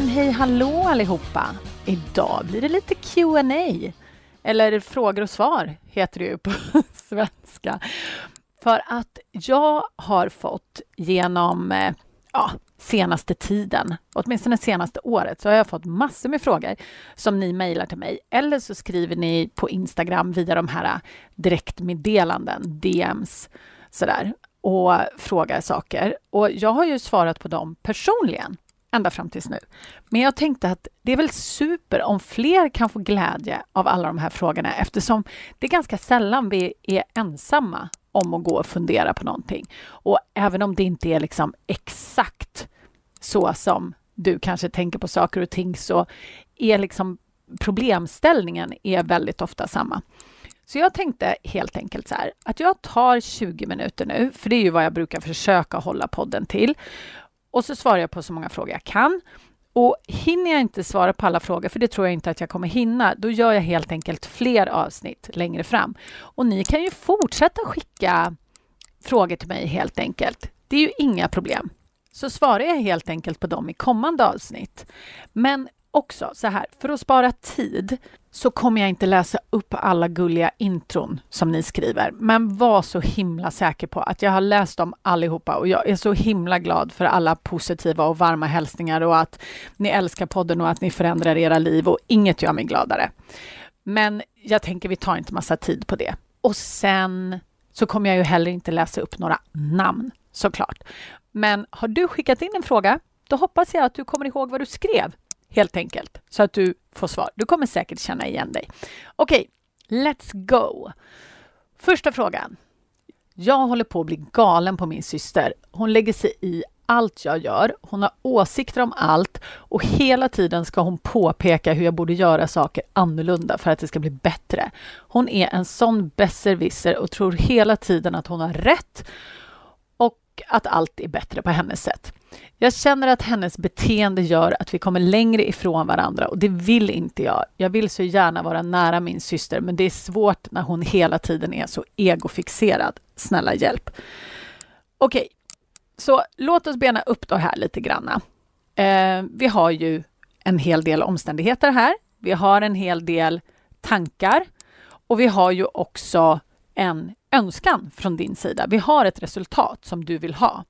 Men hej hallå allihopa! Idag blir det lite Q&A eller frågor och svar heter det ju på svenska. För att jag har fått genom eh, ja, senaste tiden, åtminstone senaste året, så har jag fått massor med frågor som ni mejlar till mig. Eller så skriver ni på Instagram via de här eh, direktmeddelanden, DMs, sådär, och frågar saker. Och jag har ju svarat på dem personligen ända fram tills nu. Men jag tänkte att det är väl super om fler kan få glädje av alla de här frågorna eftersom det är ganska sällan vi är ensamma om att gå och fundera på någonting. Och även om det inte är liksom exakt så som du kanske tänker på saker och ting så är liksom problemställningen är väldigt ofta samma. Så jag tänkte helt enkelt så här att jag tar 20 minuter nu, för det är ju vad jag brukar försöka hålla podden till. Och så svarar jag på så många frågor jag kan. Och hinner jag inte svara på alla frågor, för det tror jag inte att jag kommer hinna, då gör jag helt enkelt fler avsnitt längre fram. Och ni kan ju fortsätta skicka frågor till mig helt enkelt. Det är ju inga problem. Så svarar jag helt enkelt på dem i kommande avsnitt. Men också så här, för att spara tid så kommer jag inte läsa upp alla gulliga intron som ni skriver. Men var så himla säker på att jag har läst dem allihopa och jag är så himla glad för alla positiva och varma hälsningar och att ni älskar podden och att ni förändrar era liv och inget gör mig gladare. Men jag tänker vi tar inte massa tid på det. Och sen så kommer jag ju heller inte läsa upp några namn såklart. Men har du skickat in en fråga, då hoppas jag att du kommer ihåg vad du skrev helt enkelt, så att du får svar. Du kommer säkert känna igen dig. Okej, okay, let's go! Första frågan. Jag håller på att bli galen på min syster. Hon lägger sig i allt jag gör. Hon har åsikter om allt och hela tiden ska hon påpeka hur jag borde göra saker annorlunda för att det ska bli bättre. Hon är en sån besserwisser och tror hela tiden att hon har rätt och att allt är bättre på hennes sätt. Jag känner att hennes beteende gör att vi kommer längre ifrån varandra och det vill inte jag. Jag vill så gärna vara nära min syster, men det är svårt när hon hela tiden är så egofixerad. Snälla hjälp. Okej, okay. så låt oss bena upp det här lite granna. Eh, vi har ju en hel del omständigheter här. Vi har en hel del tankar och vi har ju också en önskan från din sida. Vi har ett resultat som du vill ha.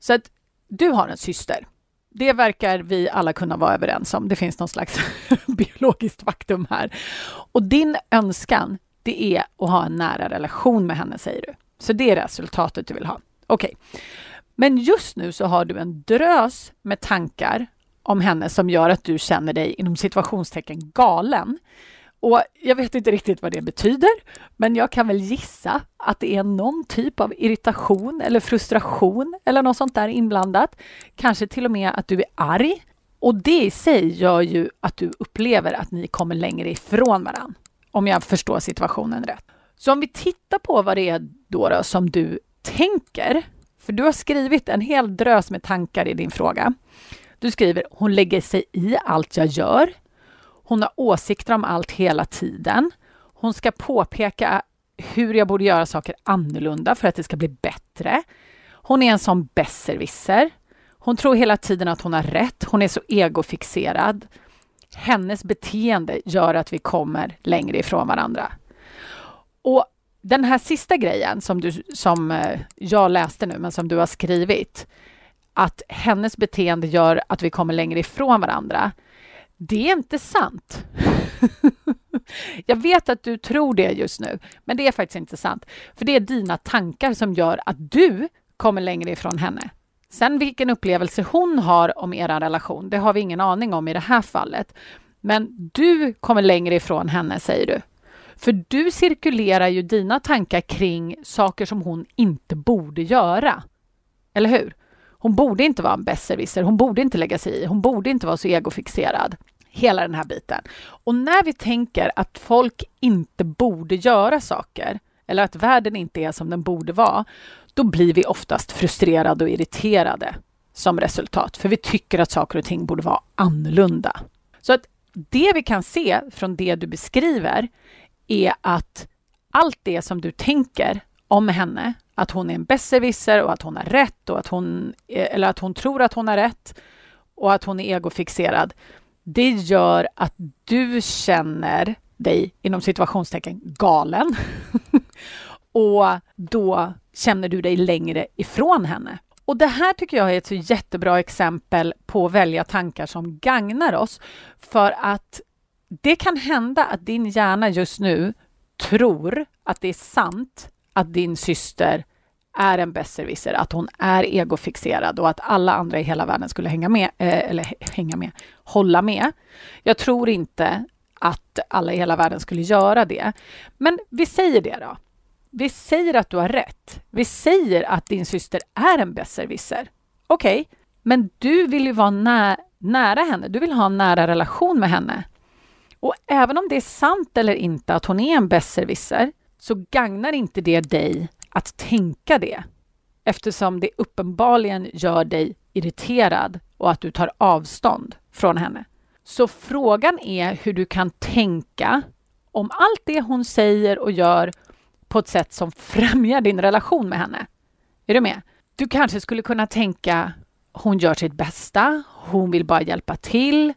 Så att du har en syster. Det verkar vi alla kunna vara överens om. Det finns någon slags biologiskt faktum här. Och din önskan, det är att ha en nära relation med henne, säger du. Så det är resultatet du vill ha. Okej. Okay. Men just nu så har du en drös med tankar om henne som gör att du känner dig inom situationstecken galen. Och jag vet inte riktigt vad det betyder, men jag kan väl gissa att det är någon typ av irritation eller frustration eller något sånt där inblandat. Kanske till och med att du är arg. Och det i sig gör ju att du upplever att ni kommer längre ifrån varandra, Om jag förstår situationen rätt. Så om vi tittar på vad det är då, då som du tänker, för du har skrivit en hel drös med tankar i din fråga. Du skriver hon lägger sig i allt jag gör. Hon har åsikter om allt hela tiden. Hon ska påpeka hur jag borde göra saker annorlunda för att det ska bli bättre. Hon är en sån besserwisser. Hon tror hela tiden att hon har rätt. Hon är så egofixerad. Hennes beteende gör att vi kommer längre ifrån varandra. Och den här sista grejen som, du, som eh, jag läste nu, men som du har skrivit, att hennes beteende gör att vi kommer längre ifrån varandra. Det är inte sant. jag vet att du tror det just nu, men det är faktiskt inte sant. För det är dina tankar som gör att du kommer längre ifrån henne. Sen vilken upplevelse hon har om er relation, det har vi ingen aning om i det här fallet. Men du kommer längre ifrån henne, säger du. För du cirkulerar ju dina tankar kring saker som hon inte borde göra. Eller hur? Hon borde inte vara en besserwisser, hon borde inte lägga sig i, hon borde inte vara så egofixerad. Hela den här biten. Och när vi tänker att folk inte borde göra saker, eller att världen inte är som den borde vara, då blir vi oftast frustrerade och irriterade som resultat, för vi tycker att saker och ting borde vara annorlunda. Så att det vi kan se från det du beskriver är att allt det som du tänker om henne, att hon är en besserwisser och att hon har rätt och att hon, eh, eller att hon tror att hon har rätt och att hon är egofixerad, det gör att du känner dig inom situationstecken galen. och då känner du dig längre ifrån henne. Och det här tycker jag är ett så jättebra exempel på att välja tankar som gagnar oss. För att det kan hända att din hjärna just nu tror att det är sant att din syster är en besserwisser, att hon är egofixerad och att alla andra i hela världen skulle hänga med, eh, eller hänga med, hålla med. Jag tror inte att alla i hela världen skulle göra det. Men vi säger det då. Vi säger att du har rätt. Vi säger att din syster är en besserwisser. Okej, okay. men du vill ju vara nä nära henne. Du vill ha en nära relation med henne. Och även om det är sant eller inte att hon är en besserwisser så gagnar inte det dig att tänka det eftersom det uppenbarligen gör dig irriterad och att du tar avstånd från henne. Så frågan är hur du kan tänka om allt det hon säger och gör på ett sätt som främjar din relation med henne. Är du med? Du kanske skulle kunna tänka hon gör sitt bästa, hon vill bara hjälpa till.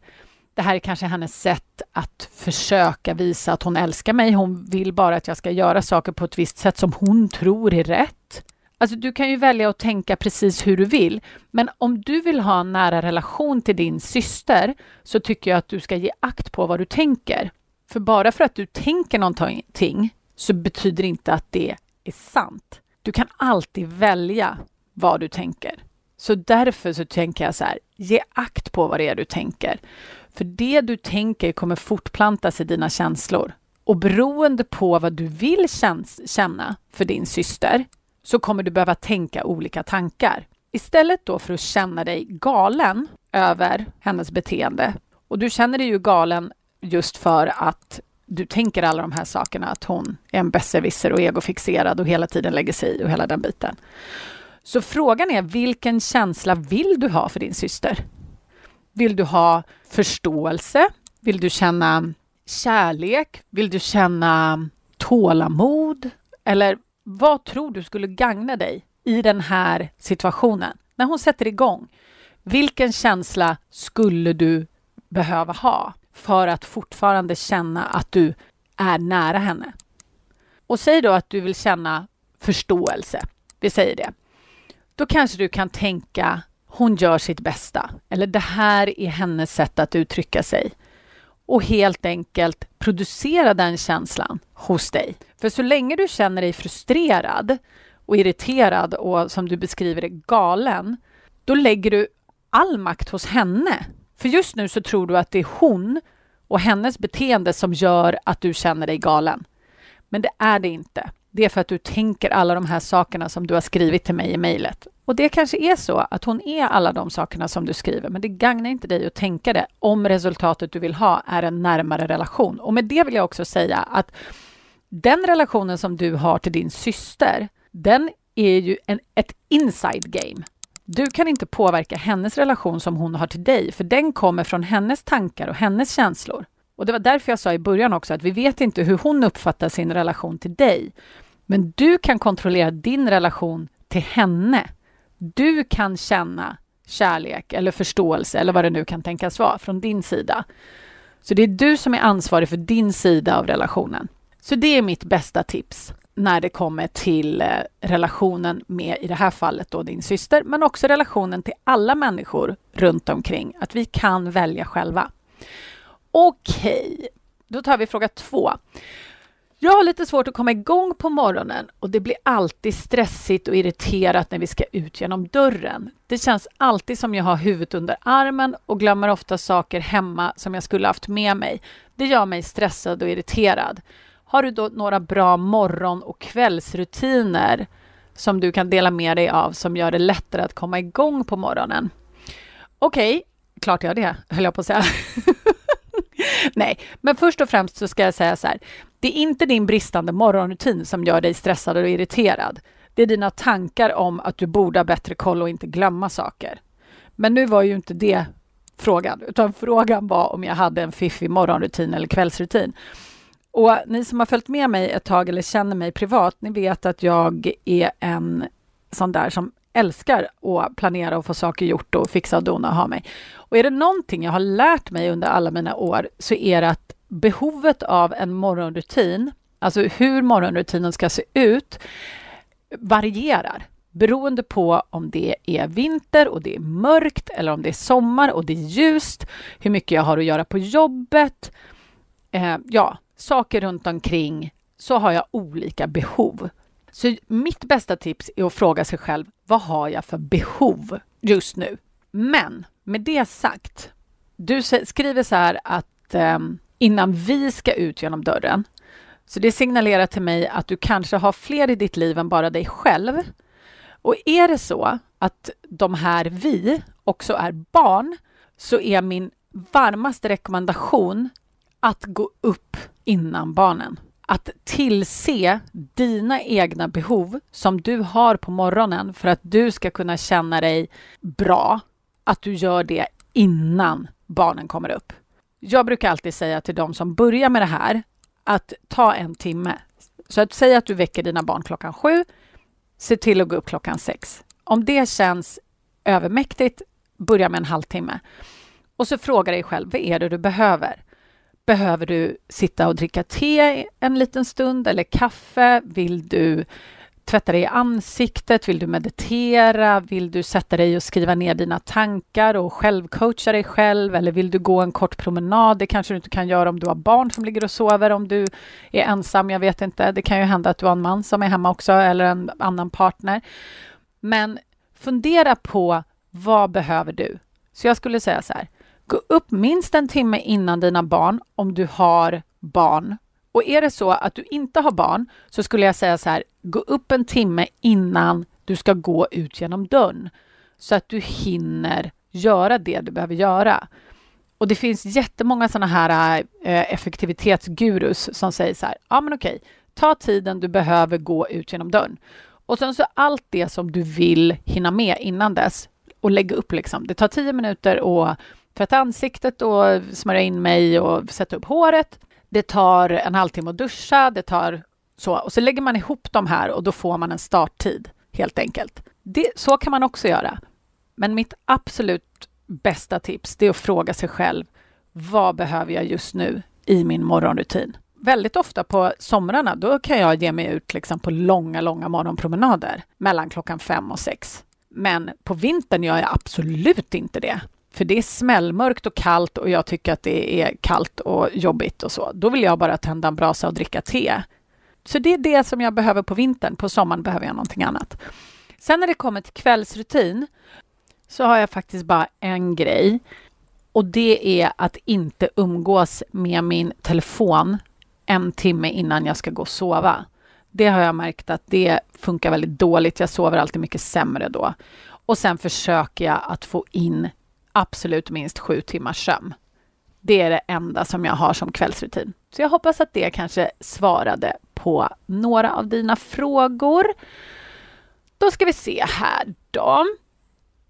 Det här är kanske hennes sätt att försöka visa att hon älskar mig. Hon vill bara att jag ska göra saker på ett visst sätt som hon tror är rätt. Alltså, du kan ju välja att tänka precis hur du vill, men om du vill ha en nära relation till din syster så tycker jag att du ska ge akt på vad du tänker. För bara för att du tänker någonting så betyder inte att det är sant. Du kan alltid välja vad du tänker. Så därför så tänker jag så här, ge akt på vad det är du tänker. För det du tänker kommer fortplantas i dina känslor. Och beroende på vad du vill känna för din syster så kommer du behöva tänka olika tankar. Istället då för att känna dig galen över hennes beteende och du känner dig ju galen just för att du tänker alla de här sakerna, att hon är en besserwisser och egofixerad och hela tiden lägger sig i och hela den biten. Så frågan är, vilken känsla vill du ha för din syster? Vill du ha förståelse? Vill du känna kärlek? Vill du känna tålamod? Eller vad tror du skulle gagna dig i den här situationen? När hon sätter igång, vilken känsla skulle du behöva ha för att fortfarande känna att du är nära henne? Och säg då att du vill känna förståelse. Vi säger det. Då kanske du kan tänka hon gör sitt bästa. Eller det här är hennes sätt att uttrycka sig. Och helt enkelt producera den känslan hos dig. För så länge du känner dig frustrerad och irriterad och som du beskriver det galen, då lägger du all makt hos henne. För just nu så tror du att det är hon och hennes beteende som gör att du känner dig galen. Men det är det inte. Det är för att du tänker alla de här sakerna som du har skrivit till mig i mejlet. Och det kanske är så att hon är alla de sakerna som du skriver, men det gagnar inte dig att tänka det om resultatet du vill ha är en närmare relation. Och med det vill jag också säga att den relationen som du har till din syster, den är ju en, ett inside game. Du kan inte påverka hennes relation som hon har till dig, för den kommer från hennes tankar och hennes känslor. Och det var därför jag sa i början också att vi vet inte hur hon uppfattar sin relation till dig. Men du kan kontrollera din relation till henne. Du kan känna kärlek eller förståelse eller vad det nu kan tänkas vara från din sida. Så det är du som är ansvarig för din sida av relationen. Så det är mitt bästa tips när det kommer till eh, relationen med, i det här fallet, då din syster, men också relationen till alla människor runt omkring, att vi kan välja själva. Okej, okay. då tar vi fråga två. Jag har lite svårt att komma igång på morgonen och det blir alltid stressigt och irriterat när vi ska ut genom dörren. Det känns alltid som jag har huvudet under armen och glömmer ofta saker hemma som jag skulle haft med mig. Det gör mig stressad och irriterad. Har du då några bra morgon och kvällsrutiner som du kan dela med dig av som gör det lättare att komma igång på morgonen? Okej, okay, klart jag det, höll jag på att säga. Nej, men först och främst så ska jag säga så här. Det är inte din bristande morgonrutin som gör dig stressad och irriterad. Det är dina tankar om att du borde ha bättre koll och inte glömma saker. Men nu var ju inte det frågan, utan frågan var om jag hade en fiffig morgonrutin eller kvällsrutin. Och ni som har följt med mig ett tag eller känner mig privat, ni vet att jag är en sån där som älskar att planera och få saker gjort och fixa och dona och ha mig. Och är det någonting jag har lärt mig under alla mina år så är det att behovet av en morgonrutin, alltså hur morgonrutinen ska se ut, varierar beroende på om det är vinter och det är mörkt eller om det är sommar och det är ljust, hur mycket jag har att göra på jobbet. Eh, ja, saker runt omkring så har jag olika behov. Så mitt bästa tips är att fråga sig själv, vad har jag för behov just nu? Men med det sagt, du skriver så här att eh, innan vi ska ut genom dörren, så det signalerar till mig att du kanske har fler i ditt liv än bara dig själv. Och är det så att de här vi också är barn, så är min varmaste rekommendation att gå upp innan barnen. Att tillse dina egna behov som du har på morgonen för att du ska kunna känna dig bra, att du gör det innan barnen kommer upp. Jag brukar alltid säga till de som börjar med det här att ta en timme. Så att säga att du väcker dina barn klockan sju, se till att gå upp klockan sex. Om det känns övermäktigt, börja med en halvtimme. Och så fråga dig själv, vad är det du behöver? Behöver du sitta och dricka te en liten stund eller kaffe? Vill du tvätta dig i ansiktet? Vill du meditera? Vill du sätta dig och skriva ner dina tankar och självcoacha dig själv? Eller vill du gå en kort promenad? Det kanske du inte kan göra om du har barn som ligger och sover, om du är ensam, jag vet inte. Det kan ju hända att du har en man som är hemma också, eller en annan partner. Men fundera på vad behöver du? Så jag skulle säga så här, gå upp minst en timme innan dina barn om du har barn och är det så att du inte har barn så skulle jag säga så här, gå upp en timme innan du ska gå ut genom dörren så att du hinner göra det du behöver göra. Och det finns jättemånga sådana här eh, effektivitetsgurus som säger så här, ja men okej, ta tiden du behöver gå ut genom dörren. Och sen så allt det som du vill hinna med innan dess och lägga upp liksom. Det tar tio minuter att tvätta ansiktet och smörja in mig och sätta upp håret det tar en halvtimme att duscha, det tar så. Och så lägger man ihop de här och då får man en starttid, helt enkelt. Det, så kan man också göra. Men mitt absolut bästa tips, det är att fråga sig själv, vad behöver jag just nu i min morgonrutin? Väldigt ofta på somrarna, då kan jag ge mig ut liksom på långa, långa morgonpromenader mellan klockan fem och sex. Men på vintern gör jag absolut inte det för det är smällmörkt och kallt och jag tycker att det är kallt och jobbigt och så. Då vill jag bara tända en brasa och dricka te. Så det är det som jag behöver på vintern. På sommaren behöver jag någonting annat. Sen när det kommer till kvällsrutin så har jag faktiskt bara en grej och det är att inte umgås med min telefon en timme innan jag ska gå och sova. Det har jag märkt att det funkar väldigt dåligt. Jag sover alltid mycket sämre då. Och sen försöker jag att få in absolut minst sju timmars sömn. Det är det enda som jag har som kvällsrutin. Så jag hoppas att det kanske svarade på några av dina frågor. Då ska vi se här då.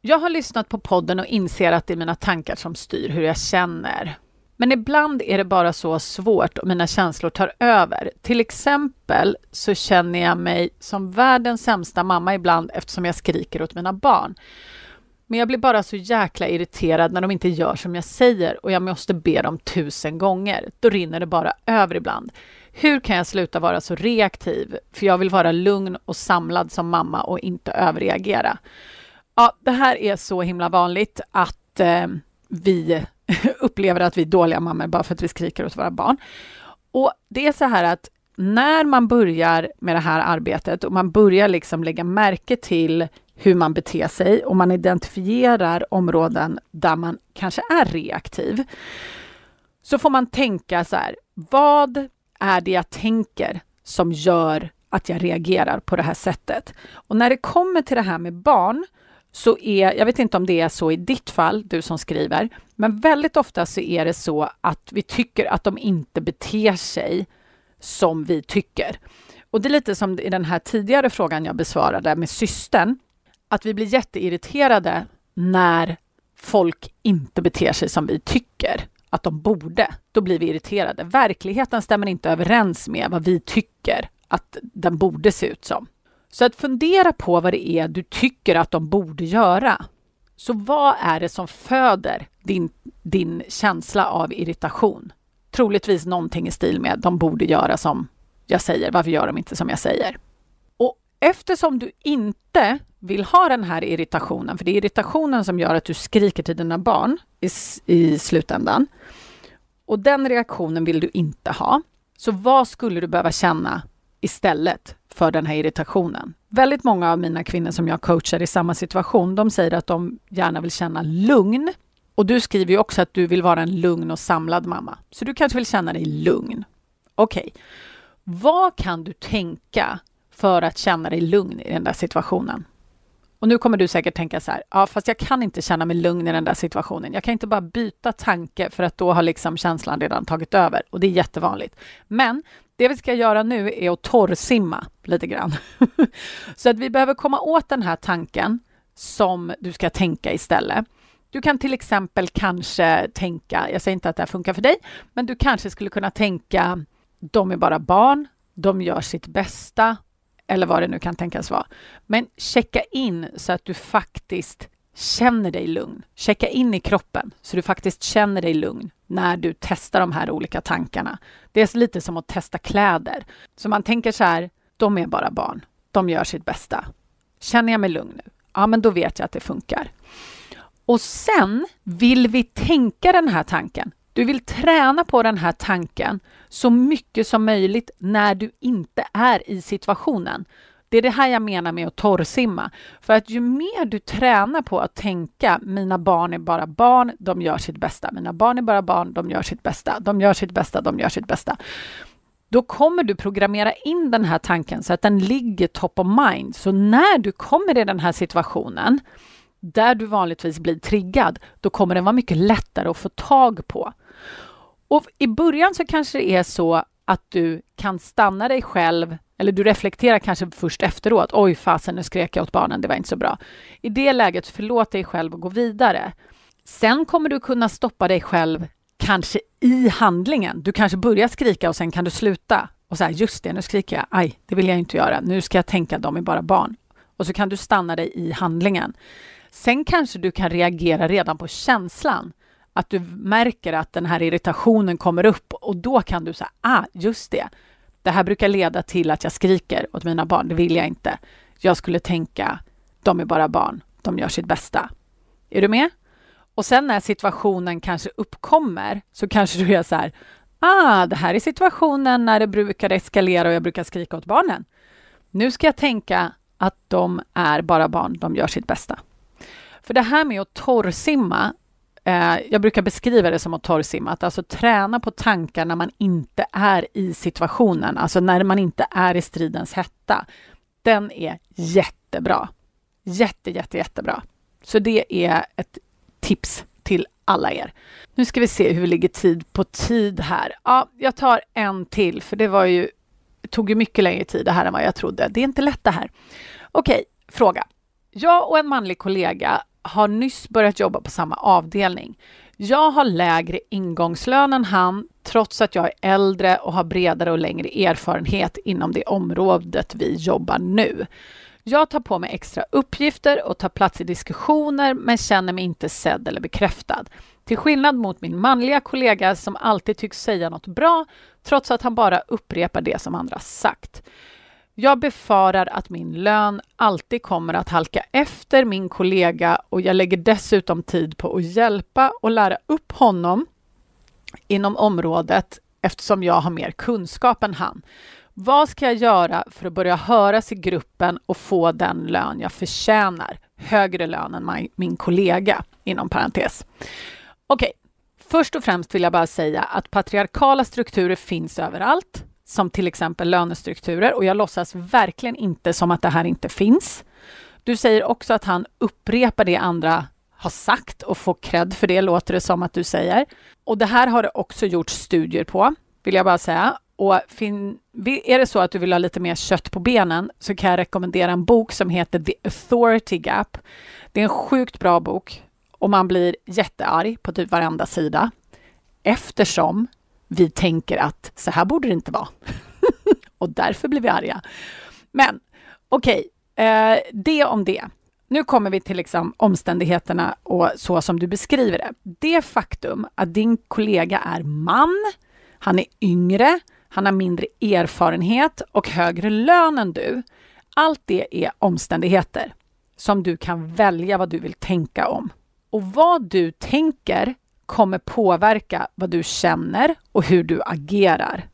Jag har lyssnat på podden och inser att det är mina tankar som styr hur jag känner. Men ibland är det bara så svårt och mina känslor tar över. Till exempel så känner jag mig som världens sämsta mamma ibland eftersom jag skriker åt mina barn. Men jag blir bara så jäkla irriterad när de inte gör som jag säger och jag måste be dem tusen gånger. Då rinner det bara över ibland. Hur kan jag sluta vara så reaktiv? För jag vill vara lugn och samlad som mamma och inte överreagera. Ja, det här är så himla vanligt att eh, vi upplever att vi är dåliga mammor bara för att vi skriker åt våra barn. Och det är så här att när man börjar med det här arbetet och man börjar liksom lägga märke till hur man beter sig och man identifierar områden där man kanske är reaktiv, så får man tänka så här, vad är det jag tänker som gör att jag reagerar på det här sättet. Och när det kommer till det här med barn så är, jag vet inte om det är så i ditt fall, du som skriver, men väldigt ofta så är det så att vi tycker att de inte beter sig som vi tycker. Och det är lite som i den här tidigare frågan jag besvarade med systern, att vi blir jätteirriterade när folk inte beter sig som vi tycker att de borde. Då blir vi irriterade. Verkligheten stämmer inte överens med vad vi tycker att den borde se ut som. Så att fundera på vad det är du tycker att de borde göra. Så vad är det som föder din, din känsla av irritation? Troligtvis någonting i stil med de borde göra som jag säger. Varför gör de inte som jag säger? Och eftersom du inte vill ha den här irritationen, för det är irritationen som gör att du skriker till dina barn i, i slutändan. Och den reaktionen vill du inte ha. Så vad skulle du behöva känna istället för den här irritationen? Väldigt många av mina kvinnor som jag coachar i samma situation, de säger att de gärna vill känna lugn. Och du skriver ju också att du vill vara en lugn och samlad mamma. Så du kanske vill känna dig lugn. Okej, okay. vad kan du tänka för att känna dig lugn i den där situationen? Och nu kommer du säkert tänka så här, ja fast jag kan inte känna mig lugn i den där situationen. Jag kan inte bara byta tanke för att då har liksom känslan redan tagit över och det är jättevanligt. Men det vi ska göra nu är att torrsimma lite grann. så att vi behöver komma åt den här tanken som du ska tänka istället. Du kan till exempel kanske tänka, jag säger inte att det här funkar för dig, men du kanske skulle kunna tänka de är bara barn, de gör sitt bästa, eller vad det nu kan tänkas vara. Men checka in så att du faktiskt känner dig lugn. Checka in i kroppen så du faktiskt känner dig lugn när du testar de här olika tankarna. Det är lite som att testa kläder. Så man tänker så här, de är bara barn. De gör sitt bästa. Känner jag mig lugn nu? Ja, men då vet jag att det funkar. Och sen vill vi tänka den här tanken. Du vill träna på den här tanken så mycket som möjligt när du inte är i situationen. Det är det här jag menar med att torrsimma. För att ju mer du tränar på att tänka mina barn är bara barn, de gör sitt bästa. Mina barn är bara barn, de gör sitt bästa. De gör sitt bästa, de gör sitt bästa. Då kommer du programmera in den här tanken så att den ligger top of mind. Så när du kommer i den här situationen där du vanligtvis blir triggad, då kommer den vara mycket lättare att få tag på. Och I början så kanske det är så att du kan stanna dig själv eller du reflekterar kanske först efteråt. Oj, fasen, nu skrek jag åt barnen, det var inte så bra. I det läget, förlåt dig själv och gå vidare. Sen kommer du kunna stoppa dig själv, kanske i handlingen. Du kanske börjar skrika och sen kan du sluta. Och så här, just det, nu skriker jag. Aj, det vill jag inte göra. Nu ska jag tänka att de är bara barn. Och så kan du stanna dig i handlingen. Sen kanske du kan reagera redan på känslan att du märker att den här irritationen kommer upp och då kan du säga, ah, just det. Det här brukar leda till att jag skriker åt mina barn. Det vill jag inte. Jag skulle tänka, de är bara barn. De gör sitt bästa. Är du med? Och sen när situationen kanske uppkommer så kanske du är så här, ah, det här är situationen när det brukar eskalera och jag brukar skrika åt barnen. Nu ska jag tänka att de är bara barn, de gör sitt bästa. För det här med att torrsimma, eh, jag brukar beskriva det som att torrsimma, att alltså träna på tankar när man inte är i situationen, alltså när man inte är i stridens hetta. Den är jättebra. Jätte, jätte, jättebra. Så det är ett tips till alla er. Nu ska vi se hur vi ligger tid på tid här. Ja, jag tar en till, för det var ju, det tog ju mycket längre tid det här än vad jag trodde. Det är inte lätt det här. Okej, fråga. Jag och en manlig kollega har nyss börjat jobba på samma avdelning. Jag har lägre ingångslön än han trots att jag är äldre och har bredare och längre erfarenhet inom det området vi jobbar nu. Jag tar på mig extra uppgifter och tar plats i diskussioner men känner mig inte sedd eller bekräftad. Till skillnad mot min manliga kollega som alltid tycks säga något bra trots att han bara upprepar det som andra sagt. Jag befarar att min lön alltid kommer att halka efter min kollega och jag lägger dessutom tid på att hjälpa och lära upp honom inom området eftersom jag har mer kunskap än han. Vad ska jag göra för att börja höras i gruppen och få den lön jag förtjänar? Högre lön än min kollega, inom parentes. Okej, okay. först och främst vill jag bara säga att patriarkala strukturer finns överallt som till exempel lönestrukturer och jag låtsas verkligen inte som att det här inte finns. Du säger också att han upprepar det andra har sagt och får cred för det, låter det som att du säger. Och det här har det också gjorts studier på, vill jag bara säga. Och är det så att du vill ha lite mer kött på benen så kan jag rekommendera en bok som heter The Authority Gap. Det är en sjukt bra bok och man blir jättearg på typ varenda sida eftersom vi tänker att så här borde det inte vara. och därför blir vi arga. Men okej, okay, eh, det om det. Nu kommer vi till liksom omständigheterna och så som du beskriver det. Det faktum att din kollega är man, han är yngre, han har mindre erfarenhet och högre lön än du. Allt det är omständigheter som du kan välja vad du vill tänka om. Och vad du tänker kommer påverka vad du känner och hur du agerar.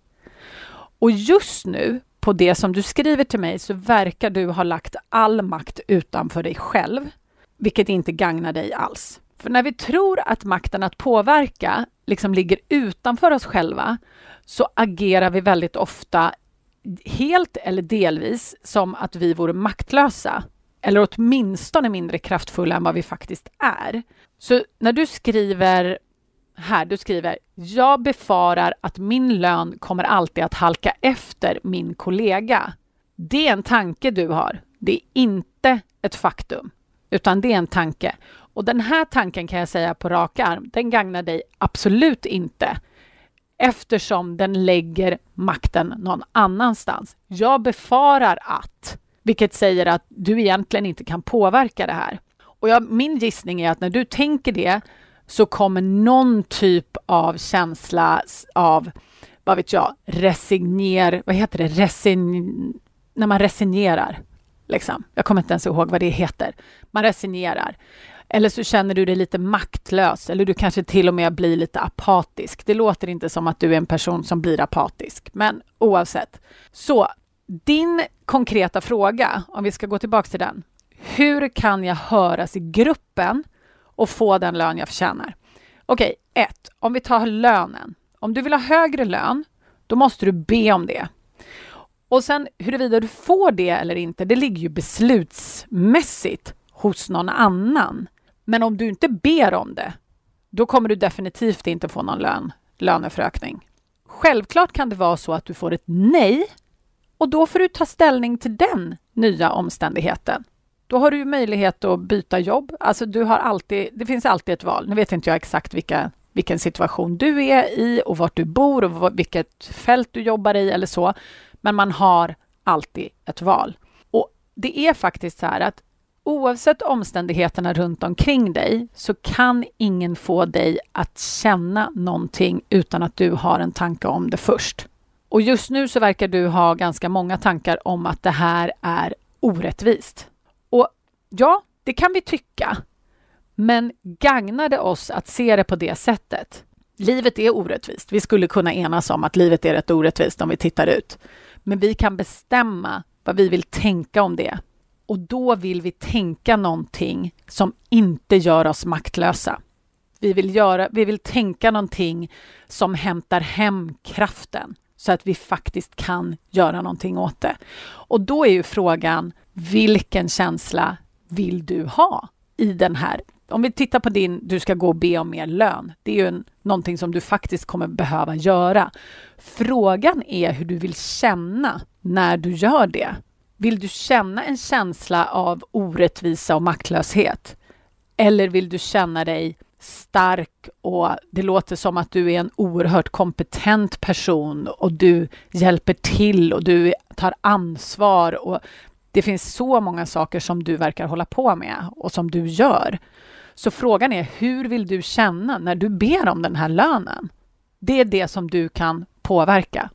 Och just nu, på det som du skriver till mig, så verkar du ha lagt all makt utanför dig själv, vilket inte gagnar dig alls. För när vi tror att makten att påverka liksom ligger utanför oss själva, så agerar vi väldigt ofta helt eller delvis som att vi vore maktlösa eller åtminstone mindre kraftfulla än vad vi faktiskt är. Så när du skriver här, du skriver Jag befarar att min lön kommer alltid att halka efter min kollega. Det är en tanke du har. Det är inte ett faktum, utan det är en tanke. Och den här tanken kan jag säga på rak arm, den gagnar dig absolut inte eftersom den lägger makten någon annanstans. Jag befarar att, vilket säger att du egentligen inte kan påverka det här. Och jag, min gissning är att när du tänker det så kommer någon typ av känsla av, vad vet jag, resigner, vad heter det, resign, när man resignerar. Liksom. Jag kommer inte ens ihåg vad det heter. Man resignerar. Eller så känner du dig lite maktlös eller du kanske till och med blir lite apatisk. Det låter inte som att du är en person som blir apatisk, men oavsett. Så din konkreta fråga, om vi ska gå tillbaka till den. Hur kan jag höras i gruppen och få den lön jag förtjänar? Okej, okay, ett. Om vi tar lönen. Om du vill ha högre lön, då måste du be om det. Och sen huruvida du får det eller inte, det ligger ju beslutsmässigt hos någon annan. Men om du inte ber om det, då kommer du definitivt inte få någon lön, löneförökning. Självklart kan det vara så att du får ett nej och då får du ta ställning till den nya omständigheten. Då har du möjlighet att byta jobb. Alltså du har alltid, det finns alltid ett val. Nu vet inte jag exakt vilka, vilken situation du är i och vart du bor och vilket fält du jobbar i eller så. Men man har alltid ett val. Och det är faktiskt så här att oavsett omständigheterna runt omkring dig så kan ingen få dig att känna någonting utan att du har en tanke om det först. Och just nu så verkar du ha ganska många tankar om att det här är orättvist. Ja, det kan vi tycka. Men gagnar det oss att se det på det sättet? Livet är orättvist. Vi skulle kunna enas om att livet är rätt orättvist om vi tittar ut. Men vi kan bestämma vad vi vill tänka om det. Och då vill vi tänka någonting som inte gör oss maktlösa. Vi vill, göra, vi vill tänka någonting som hämtar hem kraften så att vi faktiskt kan göra någonting åt det. Och då är ju frågan, vilken känsla vill du ha i den här? Om vi tittar på din, du ska gå och be om mer lön. Det är ju en, någonting som du faktiskt kommer behöva göra. Frågan är hur du vill känna när du gör det. Vill du känna en känsla av orättvisa och maktlöshet? Eller vill du känna dig stark och det låter som att du är en oerhört kompetent person och du hjälper till och du tar ansvar och det finns så många saker som du verkar hålla på med och som du gör. Så frågan är, hur vill du känna när du ber om den här lönen? Det är det som du kan påverka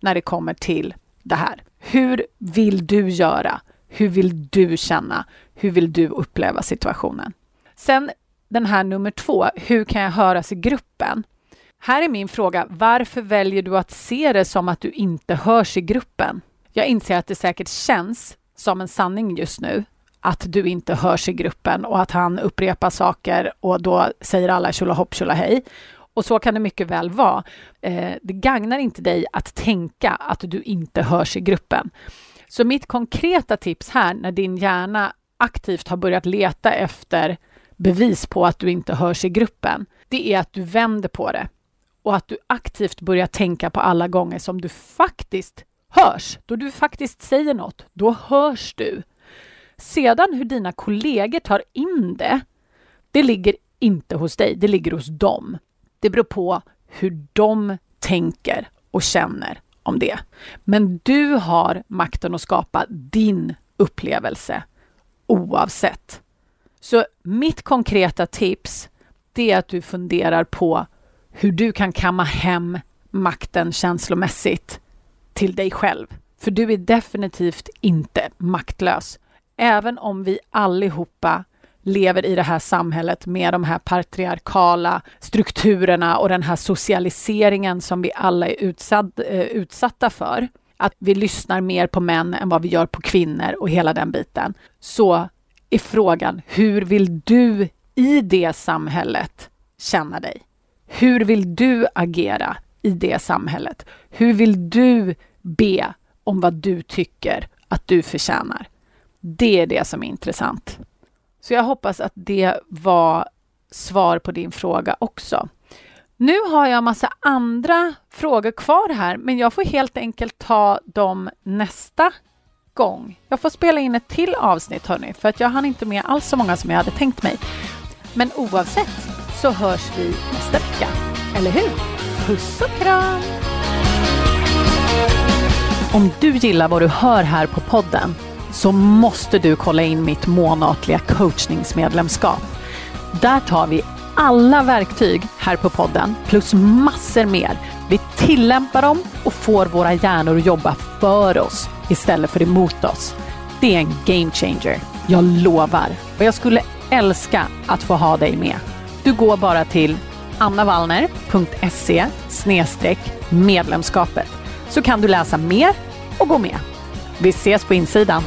när det kommer till det här. Hur vill du göra? Hur vill du känna? Hur vill du uppleva situationen? Sen den här nummer två, hur kan jag höras i gruppen? Här är min fråga, varför väljer du att se det som att du inte hörs i gruppen? Jag inser att det säkert känns som en sanning just nu, att du inte hörs i gruppen och att han upprepar saker och då säger alla tjolahopp tjolahej. Och så kan det mycket väl vara. Eh, det gagnar inte dig att tänka att du inte hörs i gruppen. Så mitt konkreta tips här när din hjärna aktivt har börjat leta efter bevis på att du inte hörs i gruppen, det är att du vänder på det och att du aktivt börjar tänka på alla gånger som du faktiskt hörs. Då du faktiskt säger något, då hörs du. Sedan hur dina kollegor tar in det, det ligger inte hos dig, det ligger hos dem. Det beror på hur de tänker och känner om det. Men du har makten att skapa din upplevelse oavsett. Så mitt konkreta tips det är att du funderar på hur du kan kamma hem makten känslomässigt till dig själv. För du är definitivt inte maktlös. Även om vi allihopa lever i det här samhället med de här patriarkala strukturerna och den här socialiseringen som vi alla är utsatt, eh, utsatta för. Att vi lyssnar mer på män än vad vi gör på kvinnor och hela den biten. Så är frågan, hur vill du i det samhället känna dig? Hur vill du agera i det samhället? Hur vill du be om vad du tycker att du förtjänar? Det är det som är intressant. Så jag hoppas att det var svar på din fråga också. Nu har jag massa andra frågor kvar här, men jag får helt enkelt ta dem nästa gång. Jag får spela in ett till avsnitt hörni, för att jag hann inte med alls så många som jag hade tänkt mig. Men oavsett så hörs vi nästa vecka, eller hur? Puss och kram! Om du gillar vad du hör här på podden så måste du kolla in mitt månatliga coachningsmedlemskap. Där tar vi alla verktyg här på podden plus massor mer. Vi tillämpar dem och får våra hjärnor att jobba för oss istället för emot oss. Det är en game changer. Jag lovar. Och jag skulle älska att få ha dig med. Du går bara till annavallner.se medlemskapet så kan du läsa mer och gå med. Vi ses på insidan.